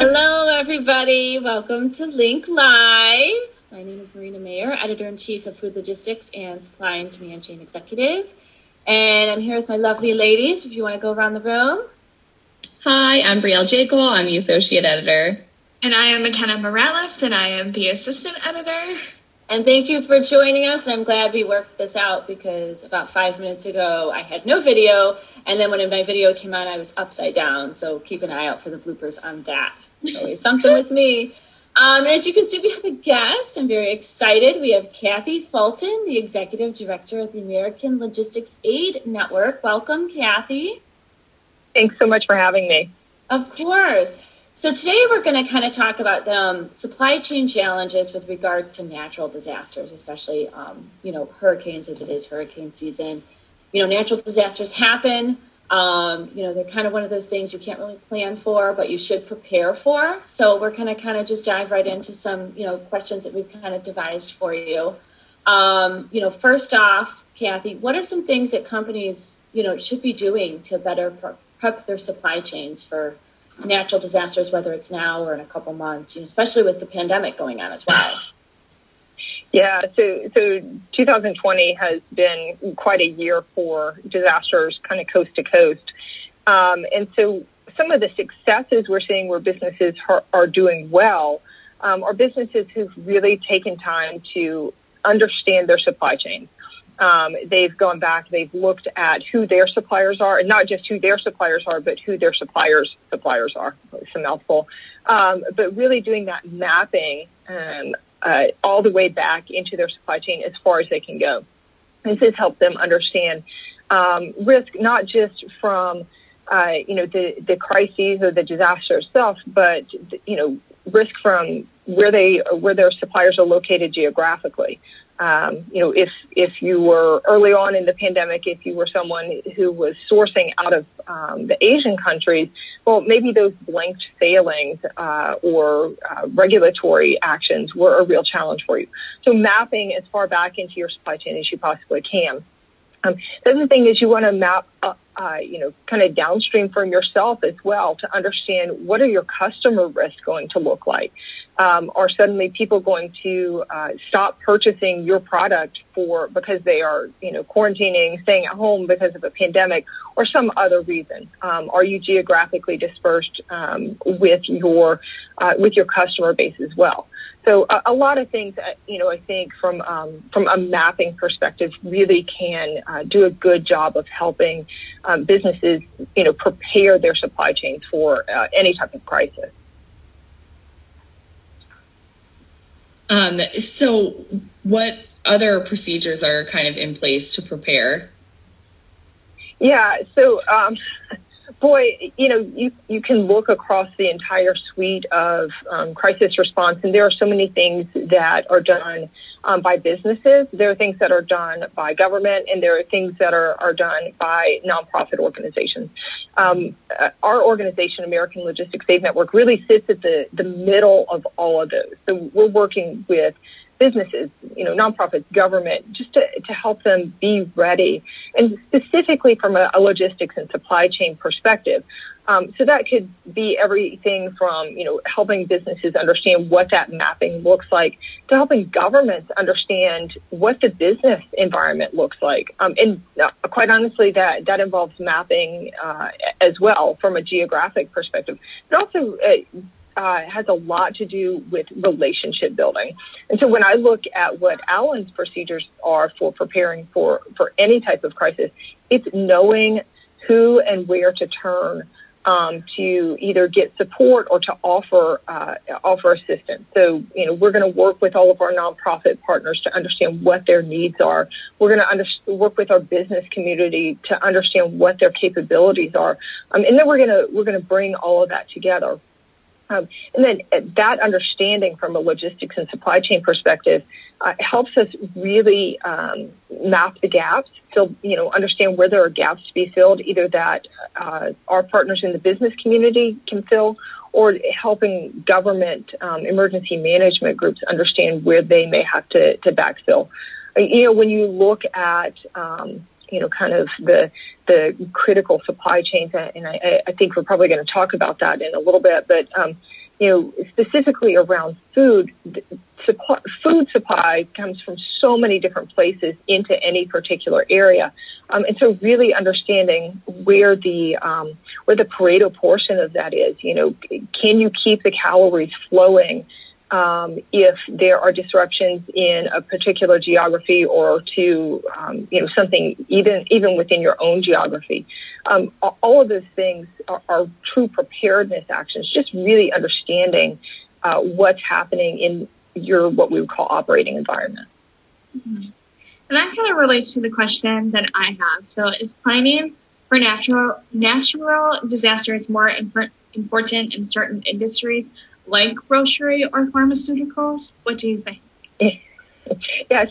Hello, everybody. Welcome to Link Live. My name is Marina Mayer, editor in chief of Food Logistics and Supply and Demand Chain Executive. And I'm here with my lovely ladies. If you want to go around the room. Hi, I'm Brielle Jaekel. I'm the associate editor. And I am McKenna Morales, and I am the assistant editor. And thank you for joining us. I'm glad we worked this out because about five minutes ago I had no video. And then when my video came on, I was upside down. So keep an eye out for the bloopers on that. Always something with me. Um, as you can see, we have a guest. I'm very excited. We have Kathy Fulton, the executive director of the American Logistics Aid Network. Welcome, Kathy. Thanks so much for having me. Of course. So today we're going to kind of talk about the um, supply chain challenges with regards to natural disasters, especially um, you know hurricanes as it is hurricane season. You know, natural disasters happen. Um, you know, they're kind of one of those things you can't really plan for, but you should prepare for. So we're going to kind of just dive right into some you know questions that we've kind of devised for you. Um, you know, first off, Kathy, what are some things that companies you know should be doing to better prep their supply chains for natural disasters, whether it's now or in a couple months, you know, especially with the pandemic going on as well. Yeah, so so 2020 has been quite a year for disasters, kind of coast to coast, um, and so some of the successes we're seeing where businesses are, are doing well um, are businesses who've really taken time to understand their supply chain. Um, they've gone back, they've looked at who their suppliers are, and not just who their suppliers are, but who their suppliers' suppliers are. It's a mouthful. Um, but really doing that mapping um, uh, all the way back into their supply chain as far as they can go. This has helped them understand um, risk not just from uh, you know the the crises or the disaster itself, but you know risk from where they where their suppliers are located geographically. Um, you know, if if you were early on in the pandemic, if you were someone who was sourcing out of um, the Asian countries, well, maybe those blanked sailings uh, or uh, regulatory actions were a real challenge for you. So, mapping as far back into your supply chain as you possibly can. Um, the other thing is you want to map, uh, you know, kind of downstream from yourself as well to understand what are your customer risks going to look like um, are suddenly people going to uh, stop purchasing your product for because they are you know quarantining, staying at home because of a pandemic, or some other reason? Um, are you geographically dispersed um, with your uh, with your customer base as well? So a, a lot of things, uh, you know, I think from um, from a mapping perspective, really can uh, do a good job of helping um, businesses, you know, prepare their supply chains for uh, any type of crisis. Um, so, what other procedures are kind of in place to prepare? Yeah, so um, boy, you know, you you can look across the entire suite of um, crisis response, and there are so many things that are done um, by businesses. There are things that are done by government, and there are things that are, are done by nonprofit organizations. Um, uh, our organization, American Logistics Aid Network, really sits at the, the middle of all of those. So we're working with businesses, you know, nonprofits, government, just to, to help them be ready, and specifically from a, a logistics and supply chain perspective. Um, so that could be everything from, you know, helping businesses understand what that mapping looks like to helping governments understand what the business environment looks like. Um, and uh, quite honestly, that, that involves mapping uh, as well from a geographic perspective. It also uh, uh, has a lot to do with relationship building. And so when I look at what ALAN's procedures are for preparing for, for any type of crisis, it's knowing who and where to turn um, to either get support or to offer uh, offer assistance. So, you know, we're going to work with all of our nonprofit partners to understand what their needs are. We're going to under- work with our business community to understand what their capabilities are, um, and then we're going to we're going to bring all of that together. Um, and then uh, that understanding from a logistics and supply chain perspective uh, helps us really um, map the gaps, so you know, understand where there are gaps to be filled, either that uh, our partners in the business community can fill, or helping government um, emergency management groups understand where they may have to, to backfill. Uh, you know, when you look at um, you know, kind of the the critical supply chains, and I, I think we're probably going to talk about that in a little bit. But um, you know, specifically around food, supply, food supply comes from so many different places into any particular area. Um, and so really understanding where the, um, where the Pareto portion of that is, you know, can you keep the calories flowing um, if there are disruptions in a particular geography or to um, you know something even even within your own geography. Um, all of those things are, are, true preparedness actions. Just really understanding uh, what's happening in your what we would call operating environment. Mm-hmm. And that kind of relates to the question that I have. So, is planning for natural natural disasters more imp- important in certain industries like grocery or pharmaceuticals? What do you think? Yeah,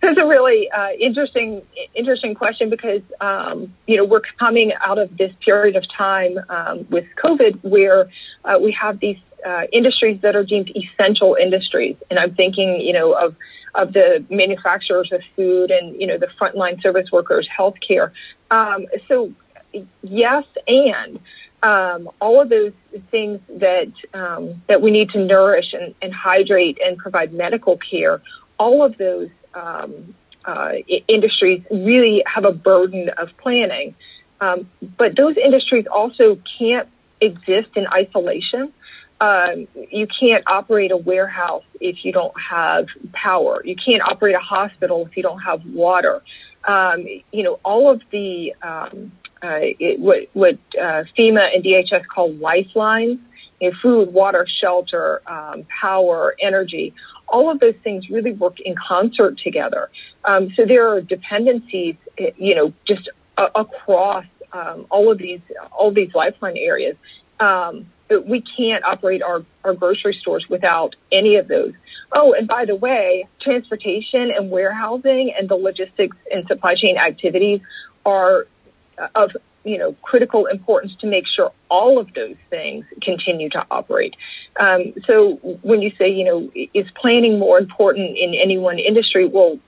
that's a really uh, interesting interesting question because um, you know we're coming out of this period of time um, with COVID where uh, we have these uh, industries that are deemed essential industries, and I'm thinking you know of of the manufacturers of food and you know the frontline service workers, healthcare. Um, so yes, and um, all of those things that um, that we need to nourish and, and, hydrate and provide medical care, all of those um, uh, industries really have a burden of planning. Um, but those industries also can't exist in isolation. Um, you can't operate a warehouse if you don't have power. You can't operate a hospital if you don't have water. Um, you know, all of the it, what, what uh, FEMA and DHS call lifelines, you know, food, water, shelter, um, power, energy. All of those things really work in concert together. Um, so there are dependencies, you know, just a- across um, all of these all these lifeline areas. Um, we can't operate our, our grocery stores without any of those. Oh, and by the way, transportation and warehousing and the logistics and supply chain activities are of you know critical importance to make sure all of those things continue to operate. Um, so when you say you know is planning more important in any one industry, well.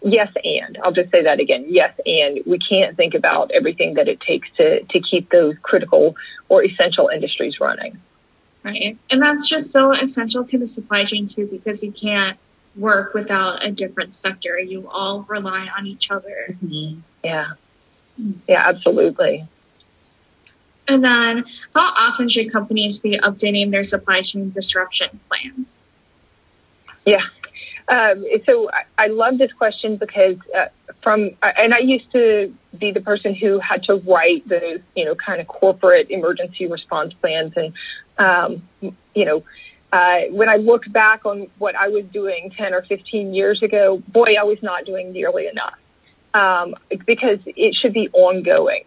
Yes, and I'll just say that again. Yes, and we can't think about everything that it takes to to keep those critical or essential industries running. Right, and that's just so essential to the supply chain too, because you can't work without a different sector. You all rely on each other. Mm-hmm. Yeah. Yeah, absolutely. And then, how often should companies be updating their supply chain disruption plans? Yeah. Um, so I, love this question because uh, from and I used to be the person who had to write those you know kind of corporate emergency response plans and um, you know uh, when I look back on what I was doing 10 or 15 years ago, boy, I was not doing nearly enough um, because it should be ongoing.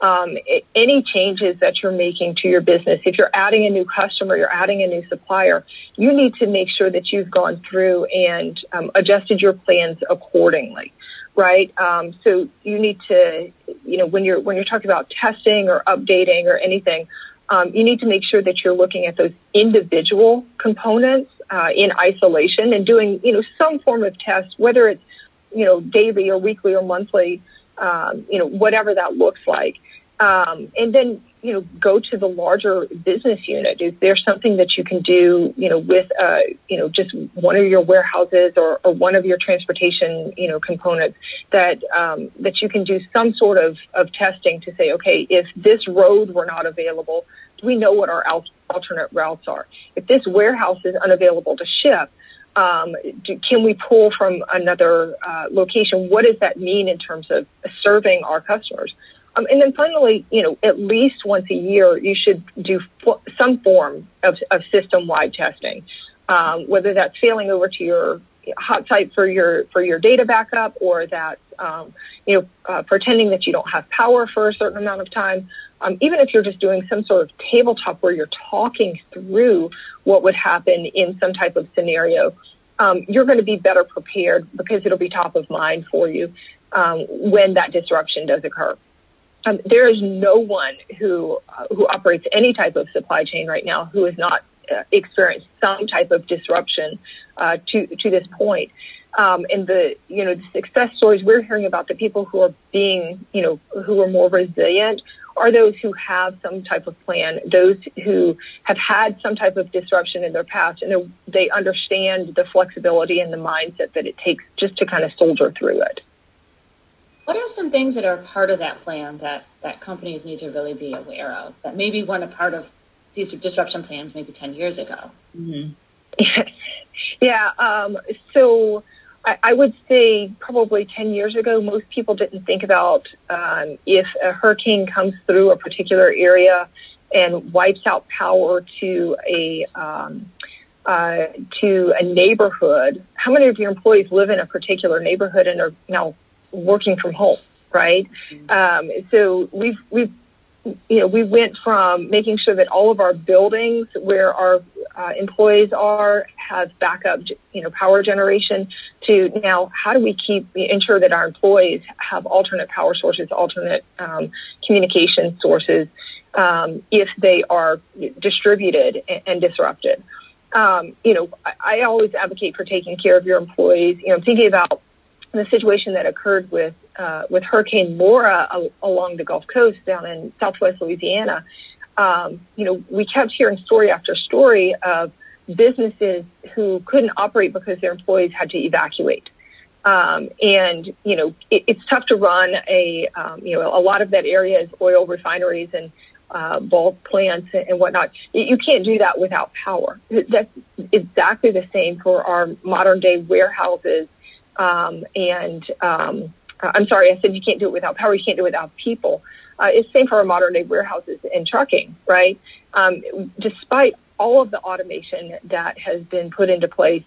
Um, any changes that you're making to your business, if you're adding a new customer, you're adding a new supplier, you need to make sure that you've gone through and um, adjusted your plans accordingly, right? Um, so you need to, you know, when you're when you're talking about testing or updating or anything, um, you need to make sure that you're looking at those individual components uh, in isolation and doing, you know, some form of test, whether it's you know, daily or weekly or monthly, um, you know, whatever that looks like. Um, and then, you know, go to the larger business unit. Is there something that you can do, you know, with, uh, you know, just one of your warehouses or, or one of your transportation, you know, components that, um, that you can do some sort of, of testing to say, okay, if this road were not available, do we know what our alternate routes are? If this warehouse is unavailable to ship, um, do, can we pull from another uh, location? What does that mean in terms of serving our customers? Um, and then finally, you know, at least once a year, you should do f- some form of, of system-wide testing, um, whether that's failing over to your hot site for your for your data backup, or that um, you know uh, pretending that you don't have power for a certain amount of time. Um, even if you're just doing some sort of tabletop where you're talking through what would happen in some type of scenario, um, you're going to be better prepared because it'll be top of mind for you um, when that disruption does occur. Um, there is no one who uh, who operates any type of supply chain right now who has not uh, experienced some type of disruption uh, to to this point. Um, and the, you know, the success stories we're hearing about the people who are being, you know, who are more resilient are those who have some type of plan, those who have had some type of disruption in their past, and they understand the flexibility and the mindset that it takes just to kind of soldier through it. What are some things that are part of that plan that, that companies need to really be aware of that maybe weren't a part of these disruption plans maybe 10 years ago? Mm-hmm. yeah. Um, so I, I, would say probably 10 years ago, most people didn't think about um, if a hurricane comes through a particular area and wipes out power to a um, uh, to a neighborhood. How many of your employees live in a particular neighborhood and are now working from home, right? Mm-hmm. Um, so we've we've you know we went from making sure that all of our buildings where our uh, employees are have backup you know power generation to now how do we keep ensure that our employees have alternate power sources, alternate um, communication sources um, if they are distributed and, and disrupted. Um, you know, I, I always advocate for taking care of your employees. You know, thinking about the situation that occurred with uh, with Hurricane Laura uh, along the Gulf Coast down in Southwest Louisiana, um, you know, we kept hearing story after story of businesses who couldn't operate because their employees had to evacuate. Um, and you know, it, it's tough to run a um, you know a lot of that area is oil refineries and uh, bulk plants and whatnot. You can't do that without power. That's exactly the same for our modern day warehouses um, and um, I'm sorry, I said you can't do it without power. You can't do it without people. Uh, it's the same for our modern day warehouses and trucking, right? Um, despite all of the automation that has been put into place,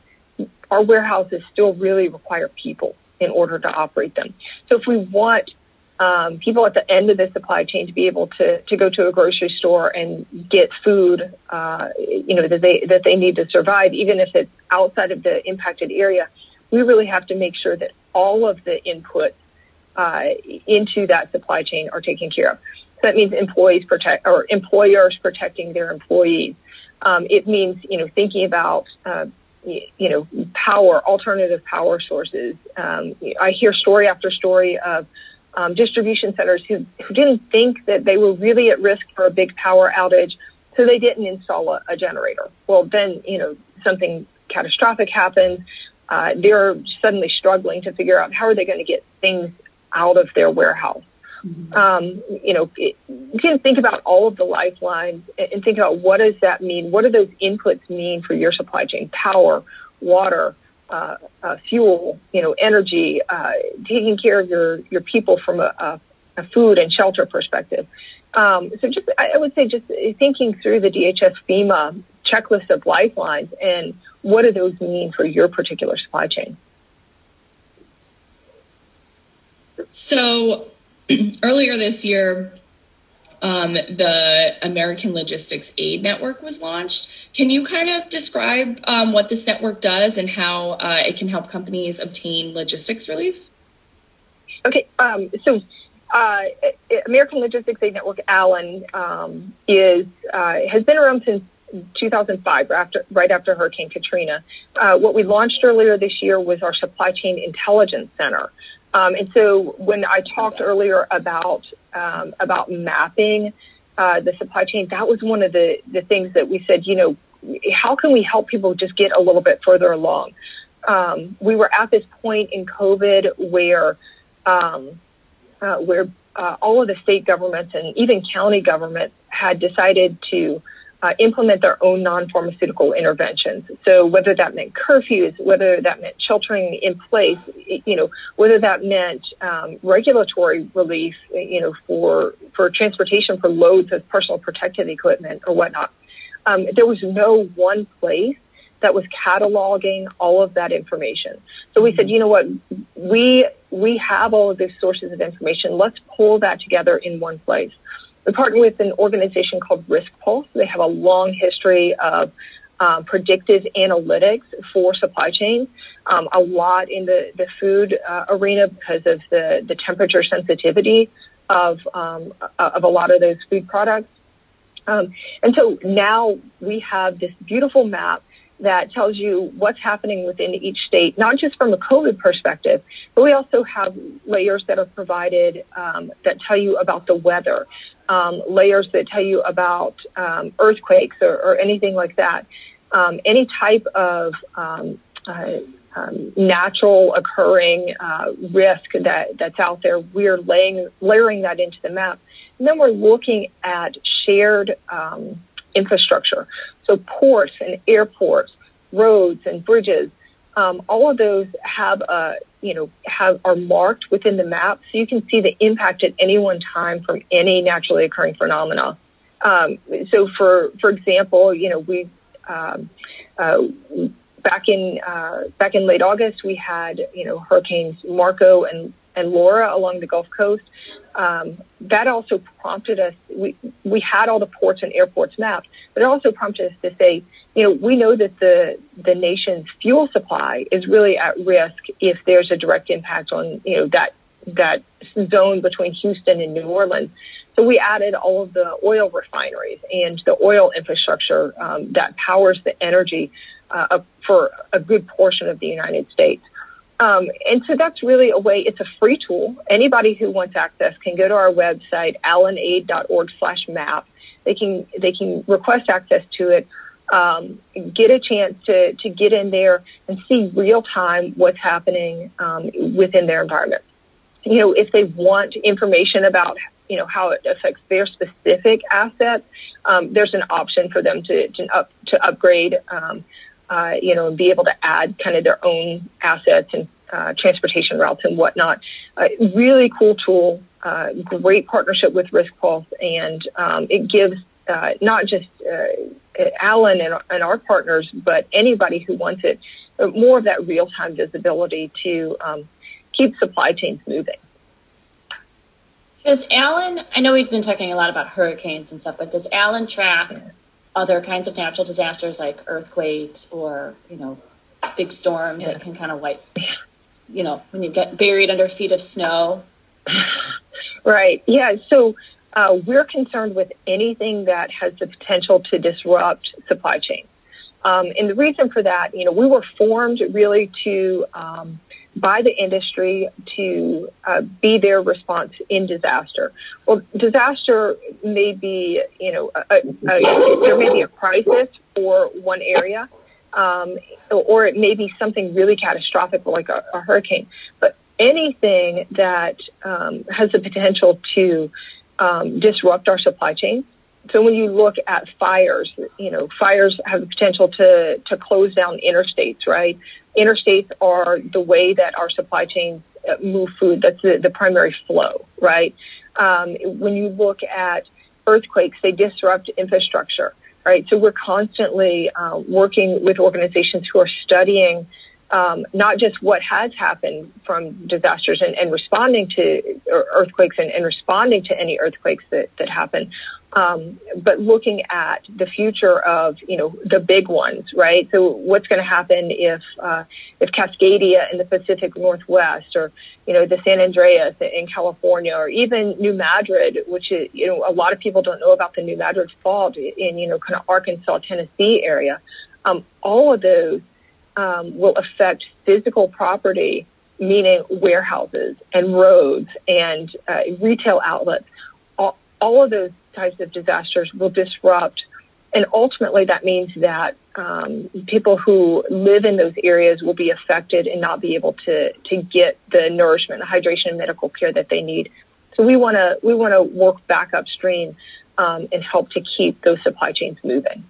our warehouses still really require people in order to operate them. So if we want um, people at the end of the supply chain to be able to, to go to a grocery store and get food, uh, you know, that they, that they need to survive, even if it's outside of the impacted area, we really have to make sure that all of the inputs uh, into that supply chain are taken care of. So that means employees protect or employers protecting their employees. Um, it means you know thinking about uh, you know power, alternative power sources. Um, I hear story after story of um, distribution centers who, who didn't think that they were really at risk for a big power outage, so they didn't install a, a generator. Well, then you know something catastrophic happens uh, they're suddenly struggling to figure out how are they going to get things out of their warehouse. Mm-hmm. Um, you know, it, you can think about all of the lifelines and think about what does that mean? What do those inputs mean for your supply chain? Power, water, uh, uh, fuel, you know, energy, uh, taking care of your, your people from a, a, a food and shelter perspective. Um, so just, I would say just thinking through the DHS FEMA checklist of lifelines and what do those mean for your particular supply chain? So earlier this year, um, the American Logistics Aid Network was launched. Can you kind of describe um, what this network does and how uh, it can help companies obtain logistics relief? Okay, um, so uh, American Logistics Aid Network, ALAN, um, is uh, has been around since 2005, after, right after Hurricane Katrina. Uh, what we launched earlier this year was our Supply Chain Intelligence Center. Um, and so when I talked earlier about um, about mapping uh, the supply chain, that was one of the, the things that we said, you know, how can we help people just get a little bit further along? Um, we were at this point in COVID where um, uh, where uh, all of the state governments and even county governments had decided to uh, implement their own non-pharmaceutical interventions. So whether that meant curfews, whether that meant sheltering in place, you know, whether that meant um, regulatory relief, you know, for for transportation for loads of personal protective equipment or whatnot. Um, there was no one place that was cataloging all of that information. So we said, you know what, we we have all of these sources of information. Let's pull that together in one place. We partner with an organization called RiskPulse. They have a long history of um, predictive analytics for supply chain, um, a lot in the, the food uh, arena because of the, the temperature sensitivity of, um, of a lot of those food products. Um, and so now we have this beautiful map that tells you what's happening within each state, not just from a COVID perspective, but we also have layers that are provided um, that tell you about the weather, um, layers that tell you about um, earthquakes or, or, anything like that. Um, any type of um, uh, um, natural occurring uh, risk that, that's out there, we're laying, layering that into the map. And then we're looking at shared infrastructure. So ports and airports, roads and bridges, um, all of those have a, you know, have are marked within the map, so you can see the impact at any one time from any naturally occurring phenomena. Um, so, for for example, you know, we um, uh, back in uh, back in late August, we had you know hurricanes Marco and and Laura along the Gulf Coast. Um, that also prompted us. We we had all the ports and airports mapped, but it also prompted us to say, you know, we know that the the nation's fuel supply is really at risk if there's a direct impact on you know that that zone between Houston and New Orleans. So we added all of the oil refineries and the oil infrastructure um, that powers the energy uh, for a good portion of the United States. Um, and so that's really a way, it's a free tool. Anybody who wants access can go to our website, alanaid.org slash map. They can, they can request access to it, um, get a chance to, to get in there and see real time what's happening um, within their environment. You know, if they want information about, you know, how it affects their specific assets, um, there's an option for them to, to, up, to upgrade um, uh, you know, and be able to add kind of their own assets and uh, transportation routes and whatnot. Uh, really cool tool, uh, great partnership with RiskPulse, and um, it gives uh, not just uh, ALAN and, and, our partners, but anybody who wants it, more of that real-time visibility to um, keep supply chains moving. Does ALAN, I know we've been talking a lot about hurricanes and stuff, but does ALAN track other kinds of natural disasters like earthquakes or, you know, big storms yeah. that can kind of wipe, you know, when you get buried under feet of snow. Right. Yeah. So uh, we're concerned with anything that has the potential to disrupt supply chains. Um, and the reason for that, you know, we were formed really to um, by the industry to uh, be their response in disaster. Well, disaster may be, you know, a, a, a, there may be a crisis for one area, um, or it may be something really catastrophic like a, a hurricane. But anything that um, has the potential to um, disrupt our supply chain. So when you look at fires, you know, fires have the potential to, to close down interstates, right? interstates are the way that our supply chains uh, move food. That's the, the primary flow, right? Um, when you look at earthquakes, they disrupt infrastructure, right? So we're constantly uh, working with organizations who are studying um, not just what has happened from disasters and, and responding to earthquakes and, and, responding to any earthquakes that, that happen, um, but looking at the future of you know the big ones, right? So what's going to happen if uh, if Cascadia in the Pacific Northwest, or you know the San Andreas in California, or even New Madrid, which is you know a lot of people don't know about the New Madrid Fault in you know kind of Arkansas, Tennessee area. Um, all of those um, will affect physical property, meaning warehouses and roads and uh, retail outlets. All, all of those types of disasters will disrupt. And ultimately, that means that um, people who live in those areas will be affected and not be able to, to get the nourishment, the hydration, and medical care that they need. So we want to we want to work back upstream um, and help to keep those supply chains moving.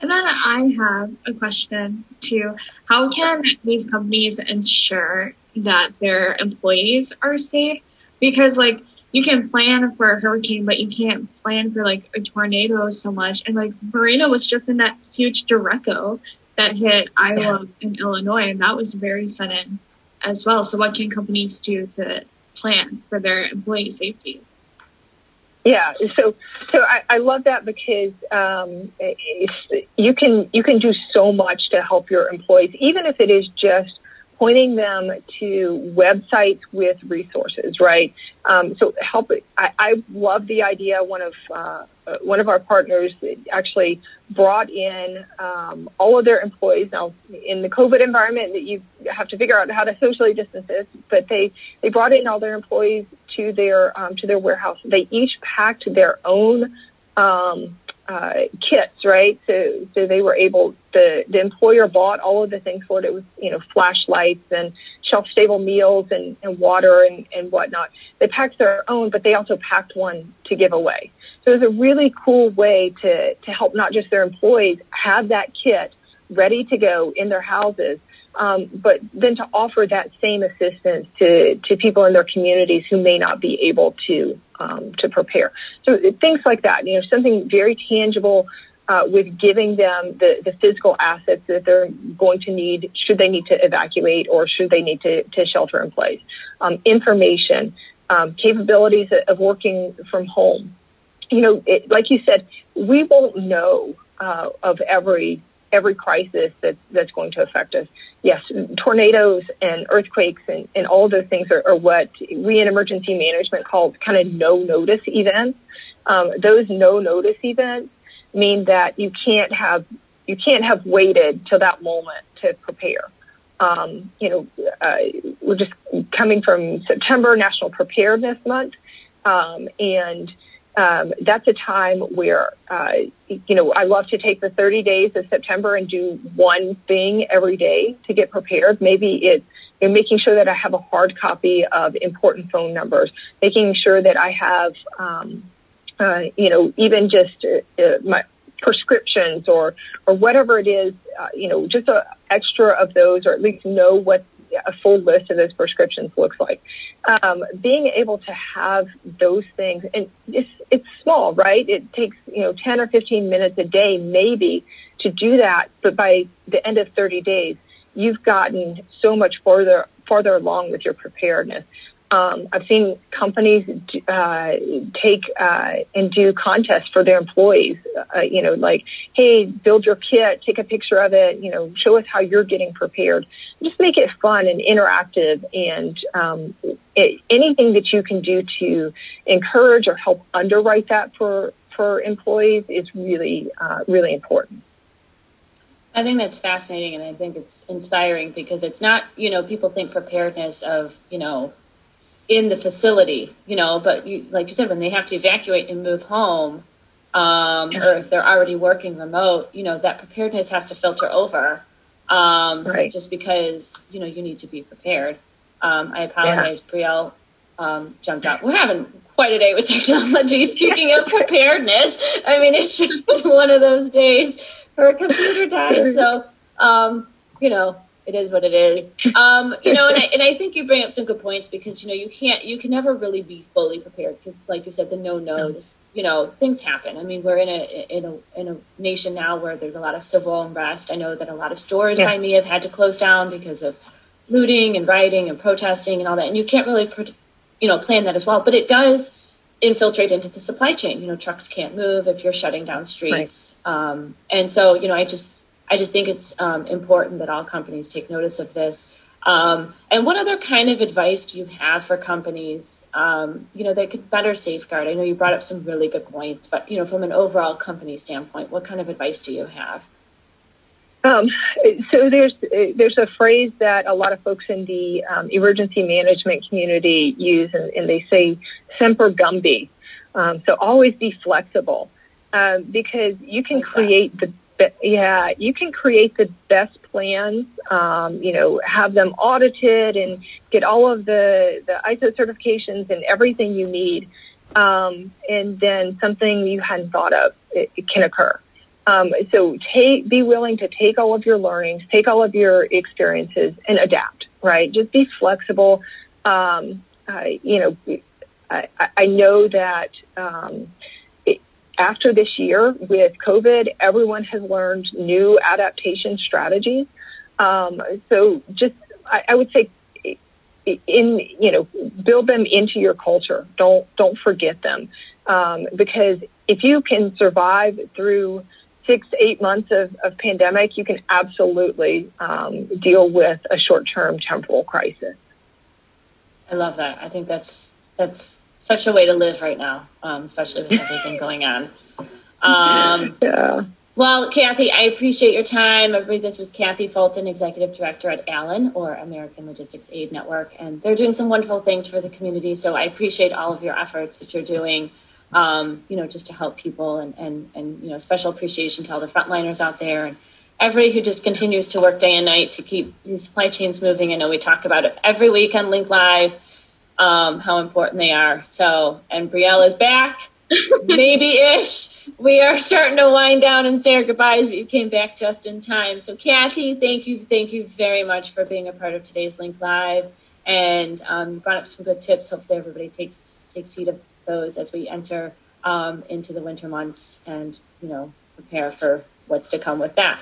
And then I have a question too. How can these companies ensure that their employees are safe? Because like you can plan for a hurricane, but you can't plan for like a tornado so much. And like Marina was just in that huge derecho that hit Iowa yeah. and Illinois, and that was very sudden as well. So what can companies do to plan for their employee safety? Yeah, so so I, I love that because um, you can you can do so much to help your employees, even if it is just pointing them to websites with resources, right? Um, so help. I, I love the idea. One of uh, one of our partners actually brought in um, all of their employees. Now, in the COVID environment, that you have to figure out how to socially distance this, but they they brought in all their employees to their um, to their warehouse. They each packed their own um, uh, kits, right? So, so they were able, the, the employer bought all of the things for it. It was, you know, flashlights and shelf stable meals and, and water and, and whatnot. They packed their own, but they also packed one to give away. So it was a really cool way to, to help not just their employees have that kit ready to go in their houses, um, but then to offer that same assistance to, to people in their communities who may not be able to um, to prepare. So things like that, you know, something very tangible uh, with giving them the, the physical assets that they're going to need should they need to evacuate or should they need to, to shelter in place. Um, information, um, capabilities of working from home. You know, it, like you said, we won't know uh, of every every crisis that, that's going to affect us. Yes, tornadoes and earthquakes and, and all those things are, are what we in emergency management call kind of no notice events. Um, those no notice events mean that you can't have you can't have waited till that moment to prepare. Um, you know, uh, we're just coming from September National Preparedness Month, um, and um, that's a time where, uh, you know, I love to take the 30 days of September and do one thing every day to get prepared. Maybe it's you know, making sure that I have a hard copy of important phone numbers, making sure that I have, um, uh, you know, even just uh, uh my prescriptions or or whatever it is, uh, you know, just a extra of those, or at least know what a full list of those prescriptions looks like. Um, being able to have those things, and it's, it's small, right? It takes, you know, 10 or 15 minutes a day, maybe, to do that. But by the end of 30 days, you've gotten so much further, farther along with your preparedness. Um, I've seen companies uh, take uh, and do contests for their employees. Uh, you know, like, hey, build your kit, take a picture of it. You know, show us how you're getting prepared. Just make it fun and interactive, and um, it, anything that you can do to encourage or help underwrite that for for employees is really uh, really important. I think that's fascinating, and I think it's inspiring because it's not you know people think preparedness of you know in the facility, you know, but you, like you said, when they have to evacuate and move home, um, or if they're already working remote, you know, that preparedness has to filter over. Um, right. just because, you know, you need to be prepared. Um, I apologize, yeah. Brielle, um, jumped out. We're having quite a day with technology. Speaking of preparedness, I mean, it's just one of those days. Her computer died. So, um, you know, it is what it is. Um, you know, and I, and I think you bring up some good points because, you know, you can't, you can never really be fully prepared because like you said, the no no's, you know, things happen. I mean, we're in a, in a, in a nation now where there's a lot of civil unrest. I know that a lot of stores yeah. by me have had to close down because of looting and rioting and protesting and all that. And you can't really, you know, plan that as well, but it does infiltrate into the supply chain. You know, trucks can't move if you're shutting down streets. Right. Um, and so, you know, I just, I just think it's um, important that all companies take notice of this. Um, and what other kind of advice do you have for companies, um, you know, that could better safeguard? I know you brought up some really good points, but you know, from an overall company standpoint, what kind of advice do you have? Um, so there's there's a phrase that a lot of folks in the um, emergency management community use, and, and they say "semper gumby." Um, so always be flexible, um, because you can create the yeah, you can create the best plans, um, you know, have them audited and get all of the, the ISO certifications and everything you need. Um, and then something you hadn't thought of it, it can occur. Um, so take, be willing to take all of your learnings, take all of your experiences and adapt, right? Just be flexible. Um, you know, I, I know that, um, after this year with COVID, everyone has learned new adaptation strategies. Um, so just, I, I, would say, in you know, build them into your culture. Don't don't forget them, um, because if you can survive through six eight months of, of pandemic, you can absolutely um, deal with a short term temporal crisis. I love that. I think that's that's such a way to live right now, um, especially with everything going on. Um, yeah. Well, Kathy, I appreciate your time. Everybody, this was Kathy Fulton, Executive Director at ALAN or American Logistics Aid Network, and they're doing some wonderful things for the community. So I appreciate all of your efforts that you're doing, um, you know, just to help people, and, and, and, you know, special appreciation to all the frontliners out there and everybody who just continues to work day and night to keep these supply chains moving. I know we talk about it every week on Link Live, um, how important they are. So, and Brielle is back, maybe ish we are starting to wind down and say our goodbyes, but you came back just in time. So, Kathy, thank you, thank you very much for being a part of today's Link Live, and um, brought up some good tips. Hopefully, everybody takes takes heed of those as we enter um, into the winter months, and you know, prepare for what's to come with that.